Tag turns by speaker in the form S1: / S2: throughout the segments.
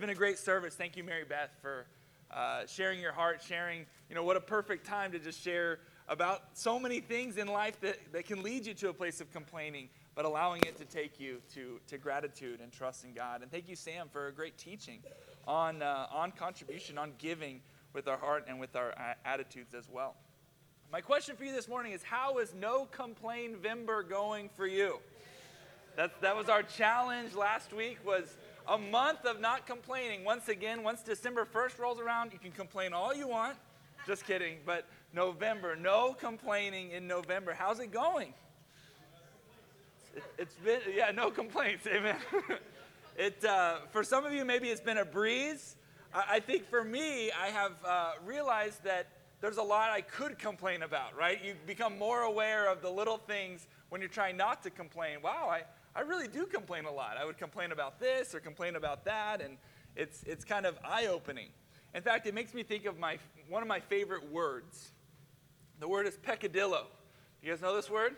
S1: been a great service. Thank you, Mary Beth, for uh, sharing your heart, sharing, you know, what a perfect time to just share about so many things in life that, that can lead you to a place of complaining, but allowing it to take you to, to gratitude and trust in God. And thank you, Sam, for a great teaching on, uh, on contribution, on giving with our heart and with our uh, attitudes as well. My question for you this morning is How is No Complain Vember going for you? That, that was our challenge last week was a month of not complaining. Once again, once December 1st rolls around, you can complain all you want. Just kidding. But November, no complaining in November. How's it going? It, has been, yeah, no complaints. Amen. it, uh, for some of you, maybe it's been a breeze. I, I think for me, I have uh, realized that there's a lot I could complain about, right? You become more aware of the little things when you're trying not to complain. Wow, I, I really do complain a lot. I would complain about this or complain about that, and it's, it's kind of eye opening. In fact, it makes me think of my, one of my favorite words. The word is peccadillo. You guys know this word?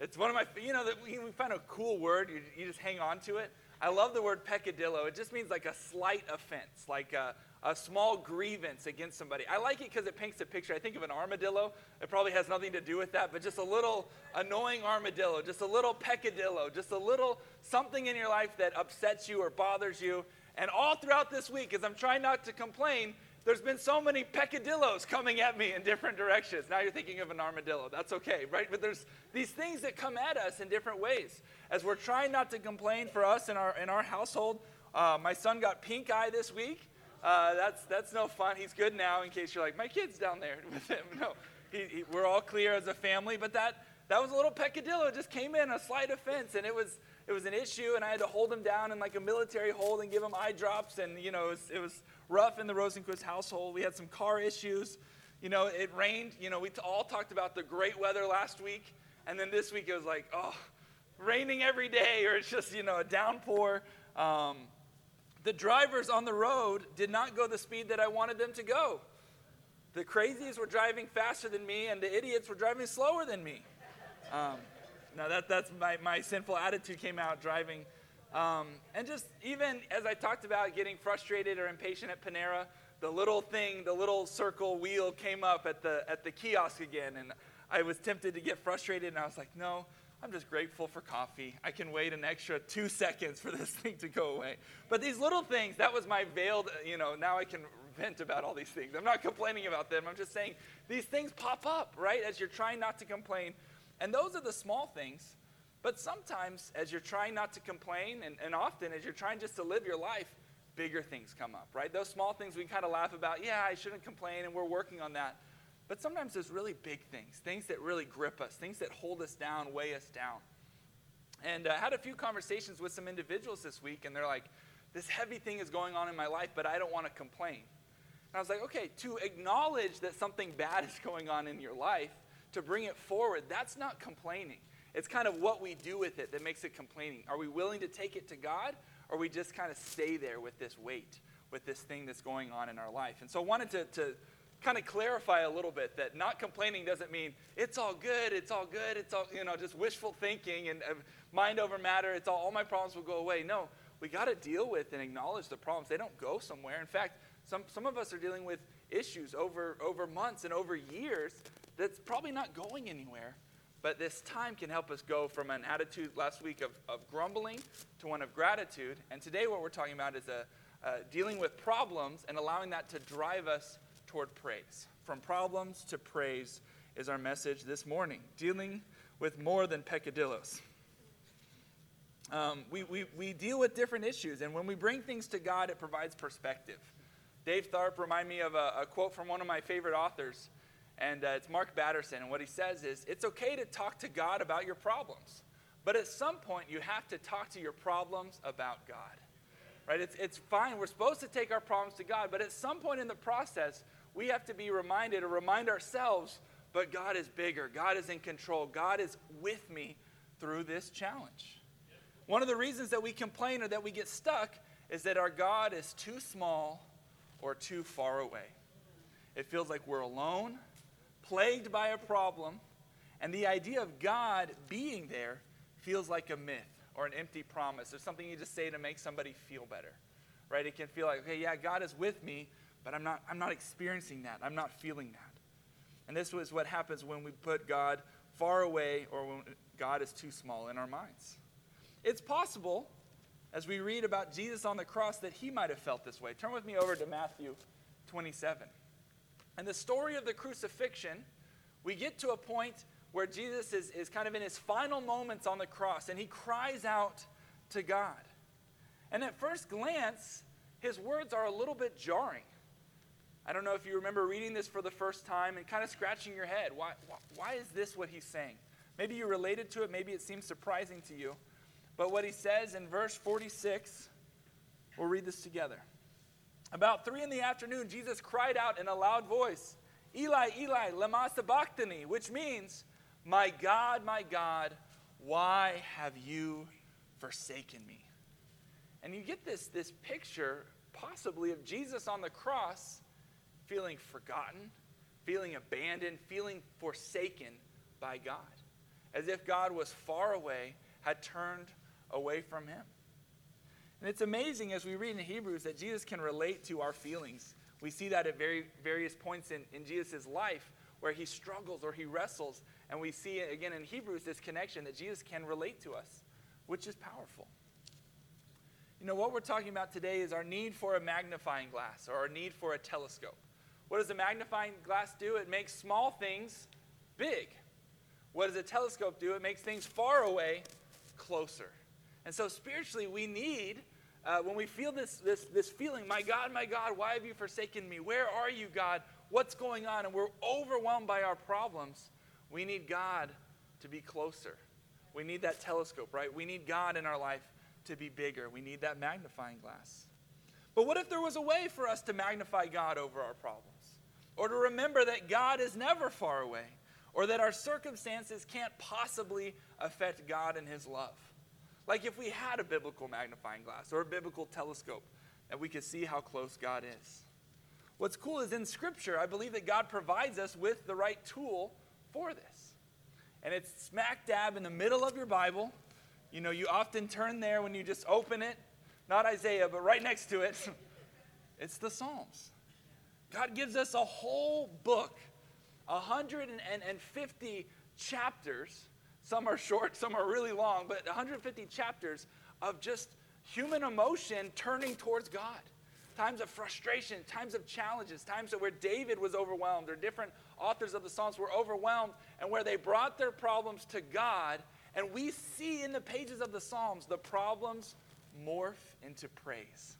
S1: It's one of my, you know, we find a cool word, you, you just hang on to it. I love the word peccadillo. It just means like a slight offense, like a, a small grievance against somebody. I like it because it paints a picture. I think of an armadillo. It probably has nothing to do with that, but just a little annoying armadillo, just a little peccadillo, just a little something in your life that upsets you or bothers you. And all throughout this week, as I'm trying not to complain, there's been so many peccadillos coming at me in different directions. Now you're thinking of an armadillo. That's okay, right? But there's these things that come at us in different ways. As we're trying not to complain for us in our, in our household, uh, my son got pink eye this week. Uh, that's, that's no fun. He's good now, in case you're like, my kid's down there with him. No, he, he, we're all clear as a family, but that, that was a little peccadillo. It just came in, a slight offense, and it was, it was an issue, and I had to hold him down in like a military hold and give him eye drops, and, you know, it was, it was rough in the Rosenquist household. We had some car issues. You know, it rained. You know, we all talked about the great weather last week, and then this week it was like, oh, raining every day, or it's just, you know, a downpour. Um, the drivers on the road did not go the speed that I wanted them to go. The crazies were driving faster than me, and the idiots were driving slower than me. Um, now, that, that's my, my sinful attitude came out driving. Um, and just even as I talked about getting frustrated or impatient at Panera, the little thing, the little circle wheel came up at the, at the kiosk again. And I was tempted to get frustrated, and I was like, no, I'm just grateful for coffee. I can wait an extra two seconds for this thing to go away. But these little things, that was my veiled, uh, you know, now I can vent about all these things. I'm not complaining about them. I'm just saying these things pop up, right, as you're trying not to complain. And those are the small things. But sometimes, as you're trying not to complain, and, and often as you're trying just to live your life, bigger things come up, right? Those small things we kind of laugh about, yeah, I shouldn't complain, and we're working on that. But sometimes there's really big things, things that really grip us, things that hold us down, weigh us down. And I uh, had a few conversations with some individuals this week, and they're like, this heavy thing is going on in my life, but I don't want to complain. And I was like, okay, to acknowledge that something bad is going on in your life, to bring it forward, that's not complaining. It's kind of what we do with it that makes it complaining. Are we willing to take it to God, or we just kind of stay there with this weight, with this thing that's going on in our life? And so I wanted to, to kind of clarify a little bit that not complaining doesn't mean it's all good, it's all good, it's all, you know, just wishful thinking and mind over matter, it's all, all my problems will go away. No, we got to deal with and acknowledge the problems. They don't go somewhere. In fact, some, some of us are dealing with issues over, over months and over years that's probably not going anywhere. But this time can help us go from an attitude last week of, of grumbling to one of gratitude. And today, what we're talking about is a, uh, dealing with problems and allowing that to drive us toward praise. From problems to praise is our message this morning, dealing with more than peccadillos. Um, we, we, we deal with different issues, and when we bring things to God, it provides perspective. Dave Tharp reminded me of a, a quote from one of my favorite authors, and uh, it's Mark Batterson. And what he says is It's okay to talk to God about your problems, but at some point, you have to talk to your problems about God. Right? It's, it's fine. We're supposed to take our problems to God, but at some point in the process, we have to be reminded or remind ourselves, but God is bigger. God is in control. God is with me through this challenge. One of the reasons that we complain or that we get stuck is that our God is too small or too far away. It feels like we're alone, plagued by a problem, and the idea of God being there feels like a myth or an empty promise or something you just say to make somebody feel better. right? It can feel like, okay, yeah, God is with me, but I'm not, I'm not experiencing that. I'm not feeling that. And this was what happens when we put God far away or when God is too small in our minds. It's possible, as we read about Jesus on the cross, that he might have felt this way. Turn with me over to Matthew 27. And the story of the crucifixion, we get to a point where Jesus is, is kind of in his final moments on the cross and he cries out to God. And at first glance, his words are a little bit jarring. I don't know if you remember reading this for the first time and kind of scratching your head. Why, why is this what he's saying? Maybe you related to it, maybe it seems surprising to you. But what he says in verse 46, we'll read this together. About three in the afternoon, Jesus cried out in a loud voice, Eli, Eli, lema sabachthani, which means, My God, my God, why have you forsaken me? And you get this, this picture, possibly, of Jesus on the cross feeling forgotten, feeling abandoned, feeling forsaken by God, as if God was far away, had turned away from him. And it's amazing as we read in Hebrews that Jesus can relate to our feelings. We see that at very, various points in, in Jesus' life where he struggles or he wrestles. And we see again in Hebrews this connection that Jesus can relate to us, which is powerful. You know, what we're talking about today is our need for a magnifying glass or our need for a telescope. What does a magnifying glass do? It makes small things big. What does a telescope do? It makes things far away closer. And so spiritually, we need, uh, when we feel this, this, this feeling, my God, my God, why have you forsaken me? Where are you, God? What's going on? And we're overwhelmed by our problems. We need God to be closer. We need that telescope, right? We need God in our life to be bigger. We need that magnifying glass. But what if there was a way for us to magnify God over our problems? Or to remember that God is never far away, or that our circumstances can't possibly affect God and His love. Like if we had a biblical magnifying glass or a biblical telescope, that we could see how close God is. What's cool is in Scripture, I believe that God provides us with the right tool for this. And it's smack dab in the middle of your Bible. You know, you often turn there when you just open it, not Isaiah, but right next to it. it's the Psalms. God gives us a whole book, 150 chapters. Some are short, some are really long, but 150 chapters of just human emotion turning towards God. Times of frustration, times of challenges, times where David was overwhelmed, or different authors of the Psalms were overwhelmed, and where they brought their problems to God. And we see in the pages of the Psalms the problems morph into praise.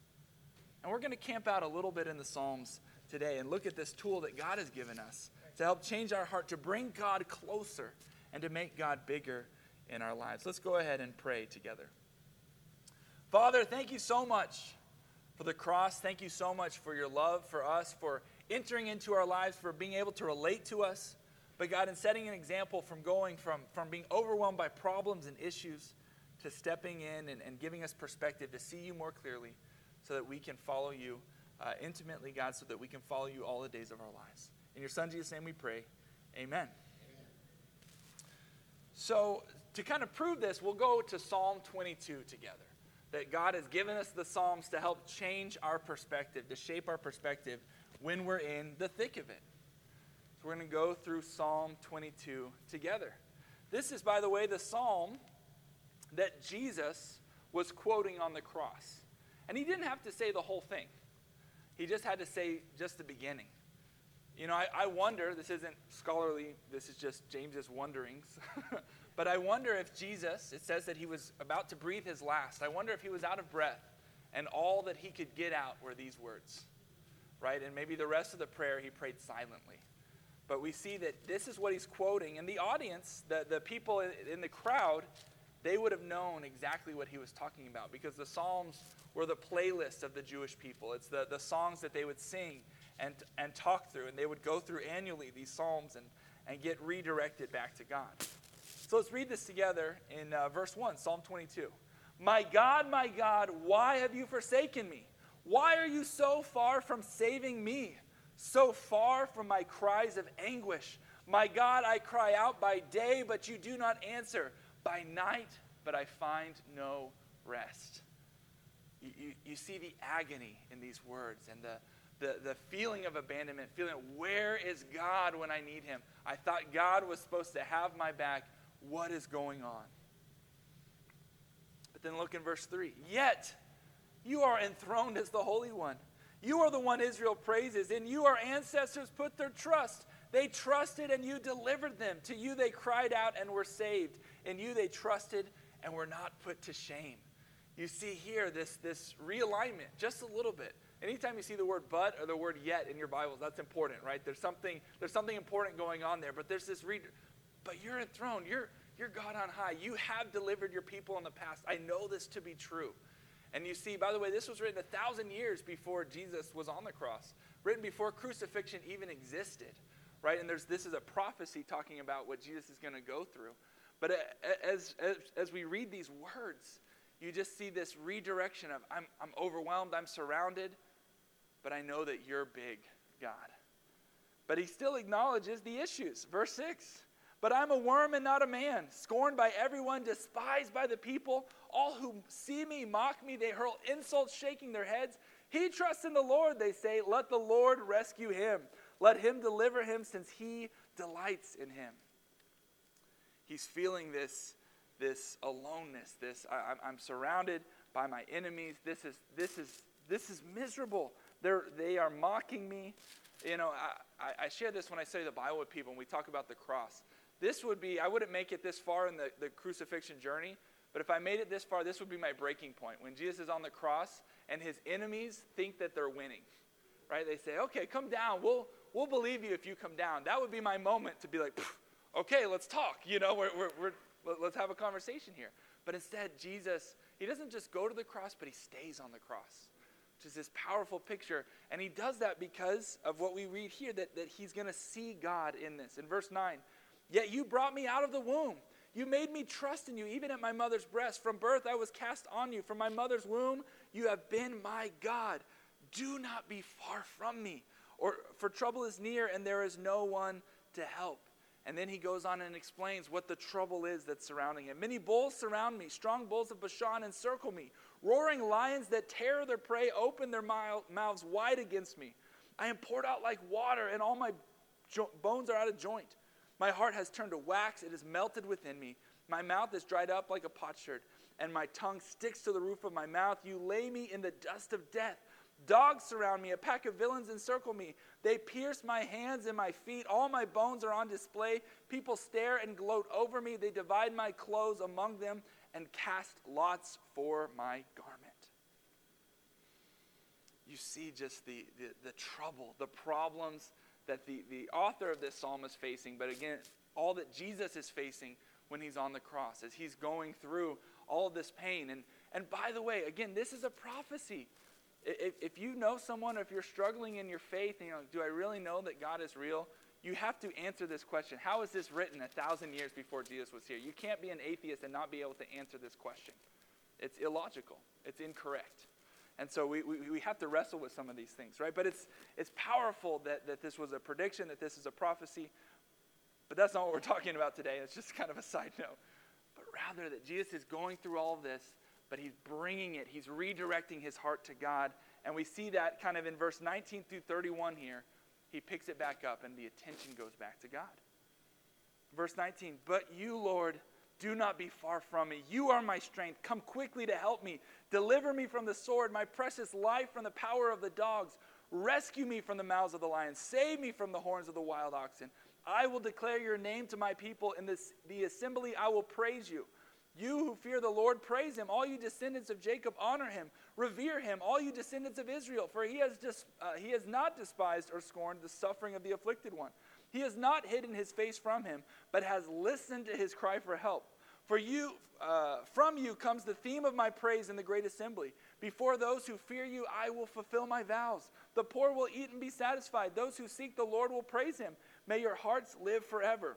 S1: And we're going to camp out a little bit in the Psalms today and look at this tool that God has given us to help change our heart, to bring God closer, and to make God bigger in our lives. Let's go ahead and pray together. Father, thank you so much for the cross. Thank you so much for your love for us, for entering into our lives, for being able to relate to us. But God, in setting an example from going from, from being overwhelmed by problems and issues to stepping in and, and giving us perspective to see you more clearly so that we can follow you uh, intimately, God, so that we can follow you all the days of our lives. In your Son Jesus' name we pray. Amen. Amen. So, to kind of prove this, we'll go to Psalm 22 together. That God has given us the Psalms to help change our perspective, to shape our perspective when we're in the thick of it. So, we're going to go through Psalm 22 together. This is, by the way, the psalm that Jesus was quoting on the cross. And he didn't have to say the whole thing. He just had to say just the beginning. You know, I, I wonder, this isn't scholarly, this is just James's wonderings. but I wonder if Jesus, it says that he was about to breathe his last. I wonder if he was out of breath and all that he could get out were these words, right? And maybe the rest of the prayer he prayed silently. But we see that this is what he's quoting. And the audience, the, the people in the crowd, they would have known exactly what he was talking about because the Psalms were the playlist of the Jewish people. It's the, the songs that they would sing and, and talk through. And they would go through annually these Psalms and, and get redirected back to God. So let's read this together in uh, verse 1, Psalm 22. My God, my God, why have you forsaken me? Why are you so far from saving me? So far from my cries of anguish. My God, I cry out by day, but you do not answer by night, but I find no rest. You, you, see the agony in these words and the, the, the feeling of abandonment, feeling, where is God when I need him? I thought God was supposed to have my back. What is going on? But then look in verse 3. Yet you are enthroned as the Holy One. You are the one Israel praises. In you our ancestors put their trust. They trusted and you delivered them. To you they cried out and were saved. In you they trusted and were not put to shame. You see here this, this realignment, just a little bit. Anytime you see the word but or the word yet in your Bibles, that's important, right? There's something, there's something important going on there. But there's this read, but you're enthroned. You're, you're God on high. You have delivered your people in the past. I know this to be true. And you see, by the way, this was written a thousand years before Jesus was on the cross, written before crucifixion even existed, right? And there's, this is a prophecy talking about what Jesus is going to go through. But uh, as, as, as we read these words, you just see this redirection of I'm, I'm overwhelmed, I'm surrounded, but I know that you're big, God. But he still acknowledges the issues. Verse 6 But I'm a worm and not a man, scorned by everyone, despised by the people. All who see me mock me, they hurl insults, shaking their heads. He trusts in the Lord, they say. Let the Lord rescue him. Let him deliver him, since he delights in him. He's feeling this, this aloneness, this I, am surrounded by my enemies. This is, this is, this is miserable. They're, they are mocking me. You know, I, I share this when I study the Bible with people and we talk about the cross. This would be, I wouldn't make it this far in the, the crucifixion journey, but if I made it this far, this would be my breaking point. When Jesus is on the cross and his enemies think that they're winning, right? They say, okay, come down. We'll, we'll believe you if you come down. That would be my moment to be like, okay, let's talk. You know, we're, we're, we're, let's have a conversation here. But instead, Jesus, he doesn't just go to the cross, but he stays on the cross, which is this powerful picture. And he does that because of what we read here that, that he's going to see God in this. In verse 9, yet you brought me out of the womb. You made me trust in you, even at my mother's breast. From birth I was cast on you. From my mother's womb you have been my God. Do not be far from me, or for trouble is near and there is no one to help. And then he goes on and explains what the trouble is that's surrounding him. Many bulls surround me, strong bulls of Bashan encircle me. Roaring lions that tear their prey open their mouths wide against me. I am poured out like water, and all my jo- bones are out of joint. My heart has turned to wax, it is melted within me. My mouth is dried up like a potsherd, and my tongue sticks to the roof of my mouth. You lay me in the dust of death. Dogs surround me, a pack of villains encircle me. They pierce my hands and my feet. All my bones are on display. People stare and gloat over me. They divide my clothes among them and cast lots for my garment. You see just the, the, the trouble, the problems that the, the author of this psalm is facing, but again, all that Jesus is facing when he's on the cross, as he's going through all this pain. And, and by the way, again, this is a prophecy. If, if you know someone, if you're struggling in your faith, you know, do I really know that God is real? You have to answer this question. How is this written a thousand years before Jesus was here? You can't be an atheist and not be able to answer this question. It's illogical. It's incorrect. And so we, we, we, have to wrestle with some of these things, right? But it's, it's powerful that, that this was a prediction, that this is a prophecy. But that's not what we're talking about today. It's just kind of a side note. But rather that Jesus is going through all of this but he's bringing it, he's redirecting his heart to God. And we see that kind of in verse 19 through 31 here. He picks it back up, and the attention goes back to God. Verse 19, but you, Lord, do not be far from me. You are my strength. Come quickly to help me. Deliver me from the sword, my precious life from the power of the dogs. Rescue me from the mouths of the lions. Save me from the horns of the wild oxen. I will declare your name to my people. In this, the assembly, I will praise you. You who fear the Lord, praise him. All you descendants of Jacob, honor him. Revere him, all you descendants of Israel, for he has, dis, uh, he has not despised or scorned the suffering of the afflicted one. He has not hidden his face from him, but has listened to his cry for help. For you, uh, from you comes the theme of my praise in the great assembly. Before those who fear you, I will fulfill my vows. The poor will eat and be satisfied. Those who seek the Lord will praise him. May your hearts live forever.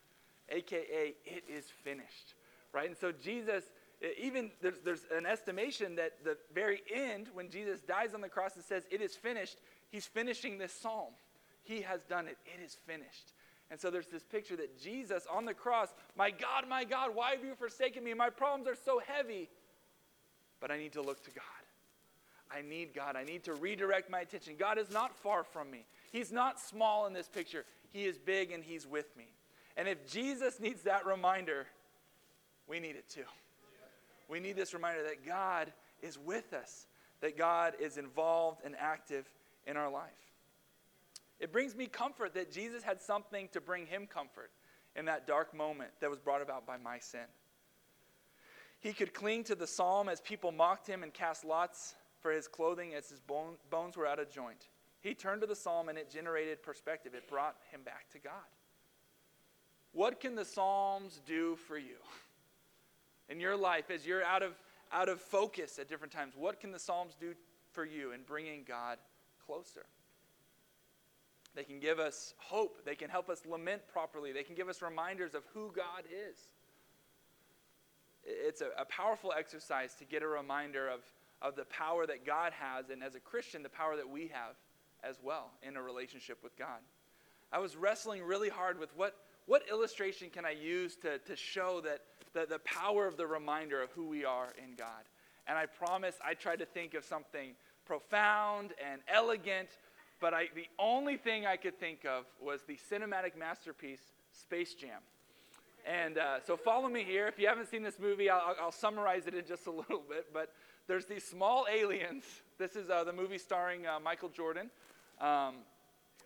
S1: AKA, it is finished. Right? And so Jesus, even there's, there's an estimation that the very end, when Jesus dies on the cross and says, It is finished, he's finishing this psalm. He has done it. It is finished. And so there's this picture that Jesus on the cross, my God, my God, why have you forsaken me? My problems are so heavy. But I need to look to God. I need God. I need to redirect my attention. God is not far from me. He's not small in this picture. He is big and He's with me. And if Jesus needs that reminder, we need it too. We need this reminder that God is with us, that God is involved and active in our life. It brings me comfort that Jesus had something to bring him comfort in that dark moment that was brought about by my sin. He could cling to the psalm as people mocked him and cast lots for his clothing as his bone, bones were out of joint. He turned to the psalm and it generated perspective. It brought him back to God. What can the Psalms do for you? In your life, as you're out of, out of focus at different times, what can the Psalms do for you in bringing God closer? They can give us hope. They can help us lament properly. They can give us reminders of who God is. It's a, a powerful exercise to get a reminder of of the power that God has, and as a Christian, the power that we have as well in a relationship with God. I was wrestling really hard with what, what illustration can I use to, to show that the, the power of the reminder of who we are in God. And I promise I tried to think of something profound and elegant, but I, the only thing I could think of was the cinematic masterpiece, Space Jam. And uh, so follow me here. If you haven't seen this movie, I'll, I'll summarize it in just a little bit. But there's these small aliens. This is uh, the movie starring uh, Michael Jordan. Um,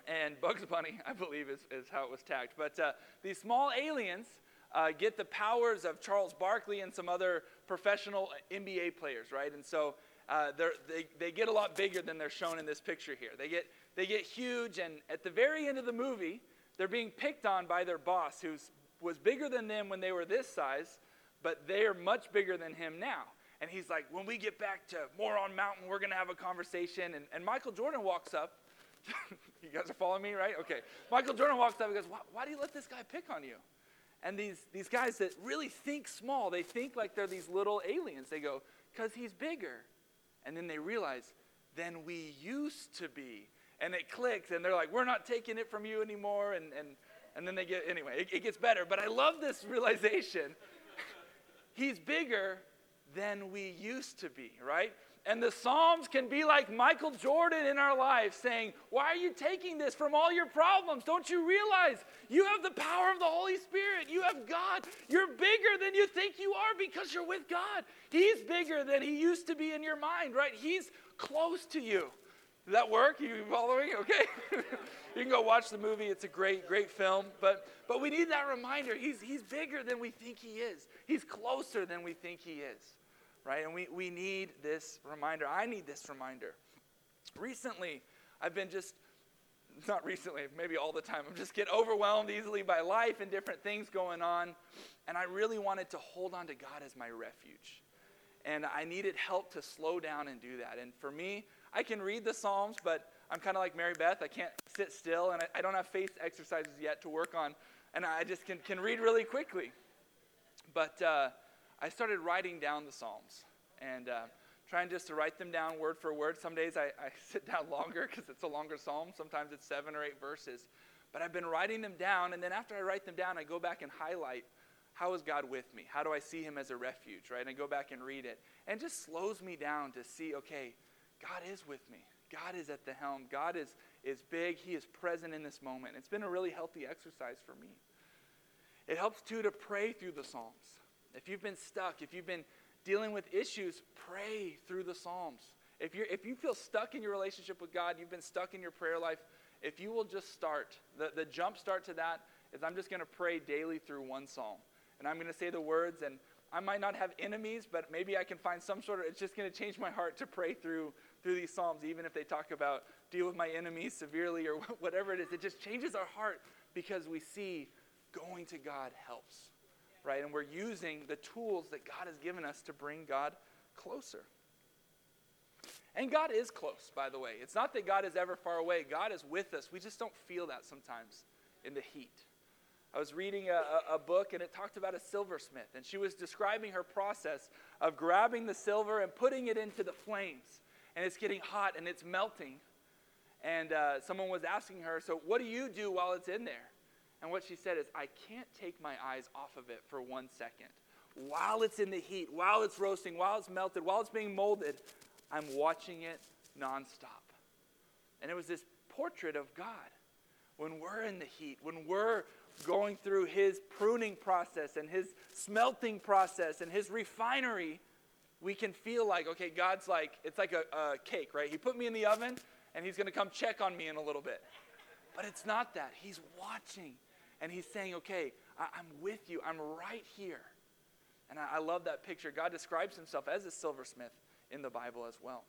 S1: and Bugs Bunny, I believe, is, is how it was tagged. But uh, these small aliens uh, get the powers of Charles Barkley and some other professional NBA players, right? And so uh, they, they get a lot bigger than they're shown in this picture here. They get, they get huge, and at the very end of the movie, they're being picked on by their boss, who was bigger than them when they were this size, but they are much bigger than him now. And he's like, when we get back to Moron Mountain, we're going to have a conversation. And, and Michael Jordan walks up. you guys are following me, right? Okay. Michael Jordan walks up and goes, why, why do you let this guy pick on you? And these, these guys that really think small, they think like they're these little aliens. They go, because he's bigger. And then they realize, than we used to be. And it clicks, and they're like, we're not taking it from you anymore. And, and, and then they get, anyway, it, it gets better. But I love this realization. he's bigger, than we used to be, right? And the Psalms can be like Michael Jordan in our life saying, Why are you taking this from all your problems? Don't you realize you have the power of the Holy Spirit? You have God. You're bigger than you think you are because you're with God. He's bigger than He used to be in your mind, right? He's close to you. Does that work? Are You following? Okay. you can go watch the movie. It's a great, great film. But but we need that reminder. He's he's bigger than we think he is. He's closer than we think he is right? And we, we need this reminder. I need this reminder. Recently, I've been just, not recently, maybe all the time, I'm just get overwhelmed easily by life and different things going on. And I really wanted to hold on to God as my refuge. And I needed help to slow down and do that. And for me, I can read the Psalms, but I'm kind of like Mary Beth. I can't sit still, and I, I don't have faith exercises yet to work on. And I just can, can read really quickly. But, uh, I started writing down the Psalms and uh, trying just to write them down word for word. Some days I, I sit down longer because it's a longer psalm. Sometimes it's seven or eight verses. But I've been writing them down, and then after I write them down, I go back and highlight how is God with me? How do I see him as a refuge, right? And I go back and read it. And it just slows me down to see, okay, God is with me. God is at the helm. God is, is big. He is present in this moment. It's been a really healthy exercise for me. It helps, too, to pray through the Psalms. If you've been stuck, if you've been dealing with issues, pray through the Psalms. If, you if you feel stuck in your relationship with God, you've been stuck in your prayer life, if you will just start, the, the jump start to that is I'm just going to pray daily through one psalm. And I'm going to say the words, and I might not have enemies, but maybe I can find some sort of, it's just going to change my heart to pray through, through these psalms, even if they talk about deal with my enemies severely or whatever it is. It just changes our heart because we see going to God helps right? And we're using the tools that God has given us to bring God closer. And God is close, by the way. It's not that God is ever far away, God is with us. We just don't feel that sometimes in the heat. I was reading a, a, book and it talked about a silversmith, and she was describing her process of grabbing the silver and putting it into the flames. And it's getting hot and it's melting. And uh, someone was asking her, So, what do you do while it's in there? And what she said is, I can't take my eyes off of it for one second. While it's in the heat, while it's roasting, while it's melted, while it's being molded, I'm watching it nonstop. And it was this portrait of God when we're in the heat, when we're going through his pruning process and his smelting process and his refinery, we can feel like, okay, God's like, it's like a, a cake, right? He put me in the oven and he's going to come check on me in a little bit. But it's not that. He's watching and he's saying, okay, I, am with you. I'm right here. And I, I love that picture. God describes himself as a silversmith in the Bible as well.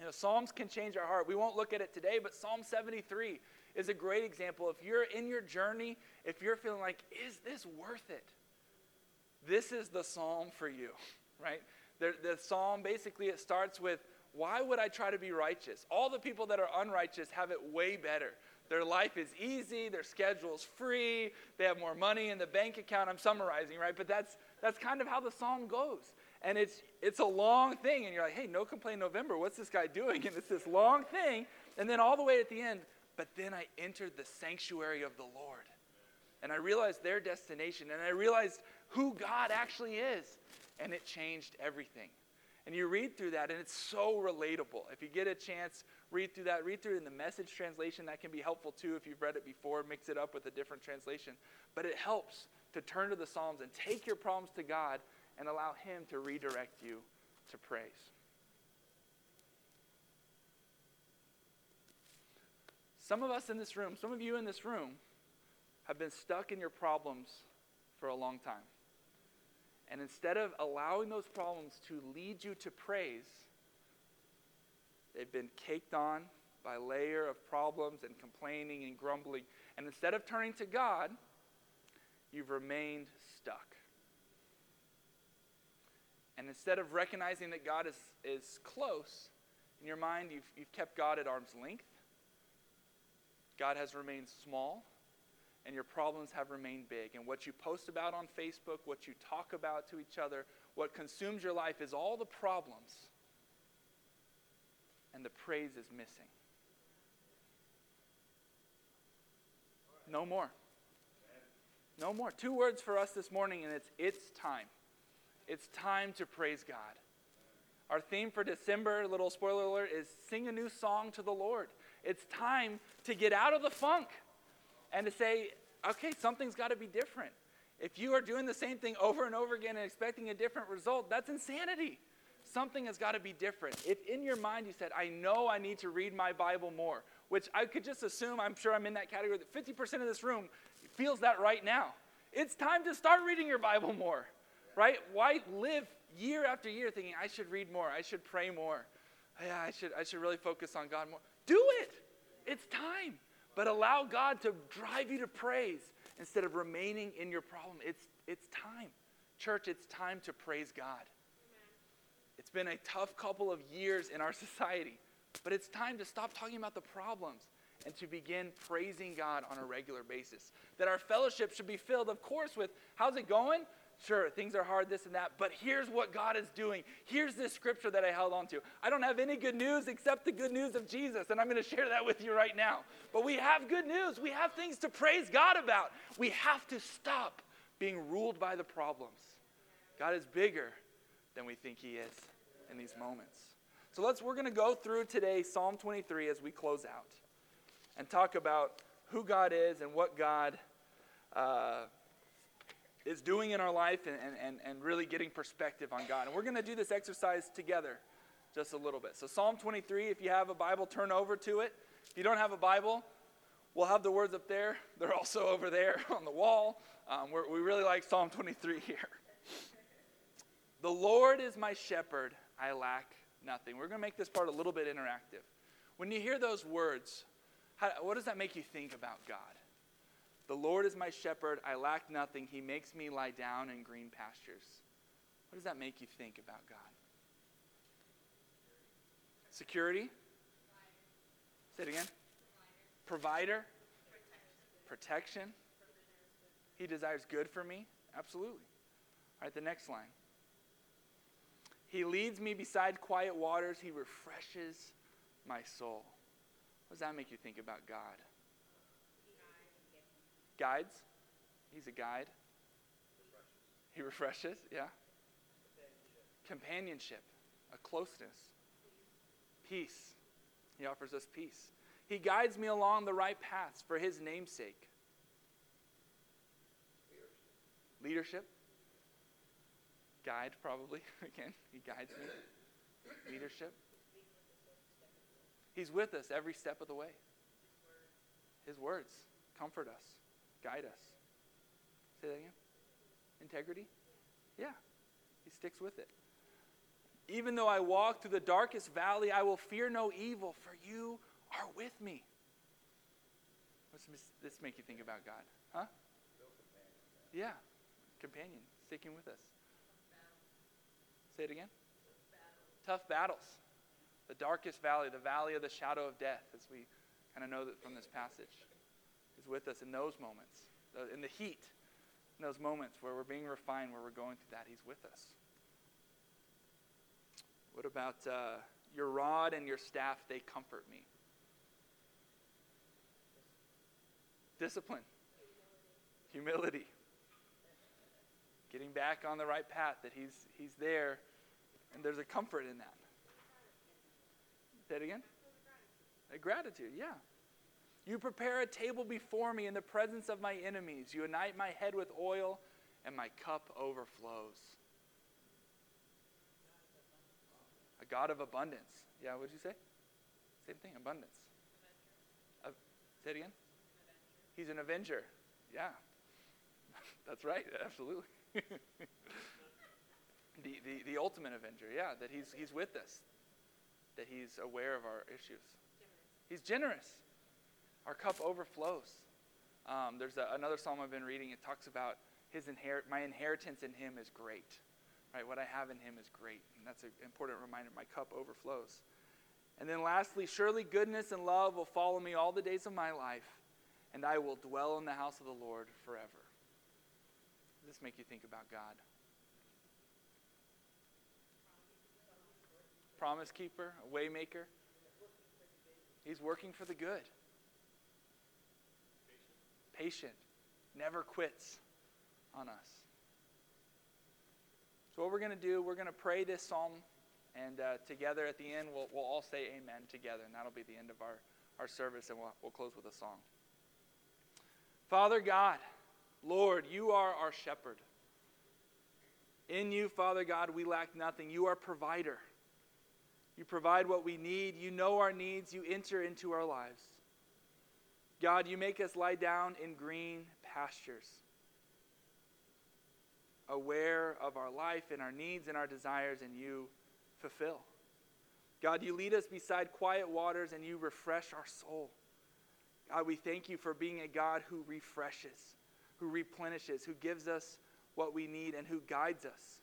S1: You know, Psalms can change our heart. We won't look at it today, but Psalm 73 is a great example. If you're in your journey, if you're feeling like, is this worth it? This is the psalm for you, right? The, the psalm basically it starts with, why would I try to be righteous? All the people that are unrighteous have it way better. Their life is easy, their schedule's free, they have more money in the bank account. I'm summarizing, right? But that's that's kind of how the psalm goes. And it's it's a long thing, and you're like, hey, no complaint November, what's this guy doing? And it's this long thing, and then all the way at the end, but then I entered the sanctuary of the Lord. And I realized their destination, and I realized who God actually is. And it changed everything. And you read through that, and it's so relatable. If you get a chance, read through that. Read through it in the message translation. That can be helpful too if you've read it before. Mix it up with a different translation. But it helps to turn to the Psalms and take your problems to God and allow Him to redirect you to praise. Some of us in this room, some of you in this room, have been stuck in your problems for a long time. And instead of allowing those problems to lead you to praise, they've been caked on by layer of problems and complaining and grumbling. And instead of turning to God, you've remained stuck. And instead of recognizing that God is, is close, in your mind, you've, you've kept God at arm's length. God has remained small and your problems have remained big. And what you post about on Facebook, what you talk about to each other, what consumes your life is all the problems. And the praise is missing. No more. No more. Two words for us this morning, and it's it's time. It's time to praise God. Our theme for December, little spoiler alert, is sing a new song to the Lord. It's time to get out of the funk and to say, okay, something's got to be different. If you are doing the same thing over and over again and expecting a different result, that's insanity. Something has got to be different. If in your mind you said, I know I need to read my Bible more, which I could just assume, I'm sure I'm in that category, that 50% of this room feels that right now. It's time to start reading your Bible more, right? Why live year after year thinking, I should read more, I should pray more, yeah, I should, I should really focus on God more? Do it. It's time. But allow God to drive you to praise instead of remaining in your problem. It's, it's time. Church, it's time to praise God. Been a tough couple of years in our society, but it's time to stop talking about the problems and to begin praising God on a regular basis. That our fellowship should be filled, of course, with how's it going? Sure, things are hard, this and that, but here's what God is doing. Here's this scripture that I held on to. I don't have any good news except the good news of Jesus, and I'm going to share that with you right now. But we have good news. We have things to praise God about. We have to stop being ruled by the problems. God is bigger than we think He is in these moments. So let's we're going to go through today Psalm 23 as we close out and talk about who God is and what God uh, is doing in our life and, and, and really getting perspective on God. And we're going to do this exercise together just a little bit. So, Psalm 23, if you have a Bible, turn over to it. If you don't have a Bible, we'll have the words up there. They're also over there on the wall. Um, we really like Psalm 23 here. The Lord is my shepherd, I lack nothing. We're going to make this part a little bit interactive. When you hear those words, how, what does that make you think about God? The Lord is my shepherd, I lack nothing. He makes me lie down in green pastures. What does that make you think about God? Security? Say it again. Provider? Protection? He desires good for me? Absolutely. All right, the next line. He leads me beside quiet waters. He refreshes my soul. What does that make you think about God? Guides? He's a guide. He refreshes, yeah. Companionship, a closeness, peace. He offers us peace. He guides me along the right paths for his name'sake. Leadership. Guide, probably. Again, he guides me. Leadership. He's with us every step of the way. His words comfort us, guide us. Say that again. Integrity? Yeah. He sticks with it. Even though I walk through the darkest valley, I will fear no evil, for you are with me. What's this make you think about God? Huh? Yeah. Companion, sticking with us. Say it again. Tough battles. The darkest valley, the valley of the shadow of death, as we kind of know that from this passage, is with us in those moments, in the heat, in those moments where we're being refined, where we're going through that. He's with us. What about uh, your rod and your staff? They comfort me. Discipline, humility, getting back on the right path, that He's, he's there, and there's a comfort in that. Say it again. A gratitude, yeah. You prepare a table before me in the presence of my enemies. You anoint my head with oil, and my cup overflows. A God of abundance. Yeah, what'd you say? Same thing, abundance. Uh, say it again. He's an avenger. Yeah. That's right, absolutely. the, the, the ultimate avenger, yeah, that he's, he's with us, that he's aware of our issues. Generous. He's generous. Our cup overflows. Um, there's a, another psalm I've been reading. It talks about his inherit, my inheritance in him is great. Right? What I have in him is great. And that's an important reminder. My cup overflows. And then lastly, surely goodness and love will follow me all the days of my life, and I will dwell in the house of the Lord forever. This make you think about God? Promise keeper, a waymaker. He's working for the good. Patient, never quits on us. So, what we're going to do, we're going to pray this psalm, and uh, together at the end, we'll, we'll all say amen together, and that'll be the end of our, our service, and we'll, we'll close with a song. Father God, Lord, you are our shepherd. In you, Father God, we lack nothing. You are provider. You provide what we need. You know our needs. You enter into our lives. God, you make us lie down in green pastures, aware of our life and our needs and our desires, and you fulfill. God, you lead us beside quiet waters and you refresh our soul. God, we thank you for being a God who refreshes, who replenishes, who gives us what we need, and who guides us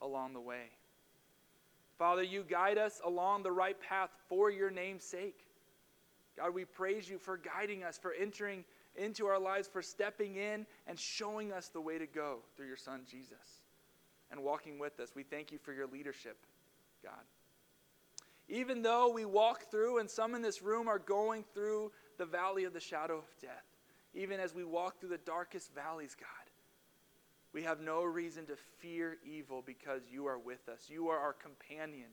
S1: along the way. Father, you guide us along the right path for your name's sake. God, we praise you for guiding us, for entering into our lives, for stepping in and showing us the way to go through your Son, Jesus, and walking with us. We thank you for your leadership, God. Even though we walk through, and some in this room are going through the valley of the shadow of death, even as we walk through the darkest valleys, God, we have no reason to fear evil because you are with us. You are our companion.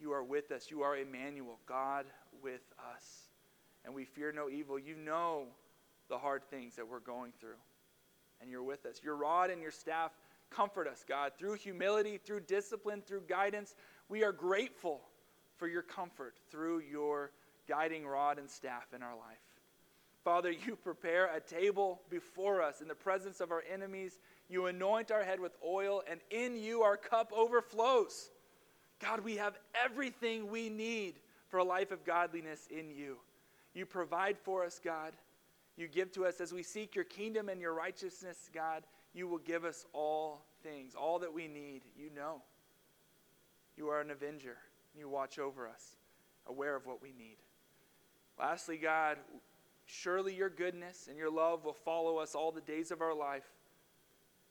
S1: You are with us. You are Emmanuel, God with us. And we fear no evil. You know the hard things that we're going through, and you're with us. Your rod and your staff comfort us, God, through humility, through discipline, through guidance. We are grateful for your comfort through your guiding rod and staff in our life. Father, you prepare a table before us in the presence of our enemies. You anoint our head with oil, and in you our cup overflows. God, we have everything we need for a life of godliness in you. You provide for us, God. You give to us as we seek your kingdom and your righteousness, God. You will give us all things, all that we need. You know. You are an avenger. You watch over us, aware of what we need. Lastly, God, surely your goodness and your love will follow us all the days of our life,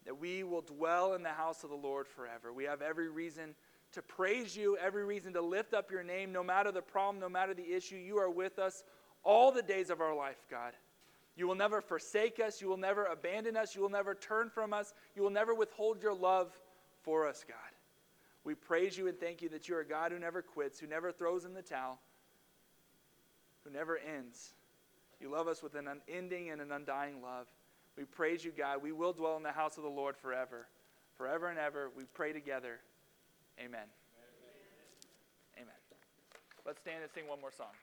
S1: that we will dwell in the house of the Lord forever. We have every reason to praise you, every reason to lift up your name, no matter the problem, no matter the issue. You are with us all the days of our life, God. You will never forsake us. You will never abandon us. You will never turn from us. You will never withhold your love for us, God. We praise you and thank you that you are a God who never quits, who never throws in the towel, who never ends. You love us with an unending and an undying love. We praise you, God. We will dwell in the house of the Lord forever. Forever and ever. We pray together. Amen. Amen. Let's stand and sing one more song.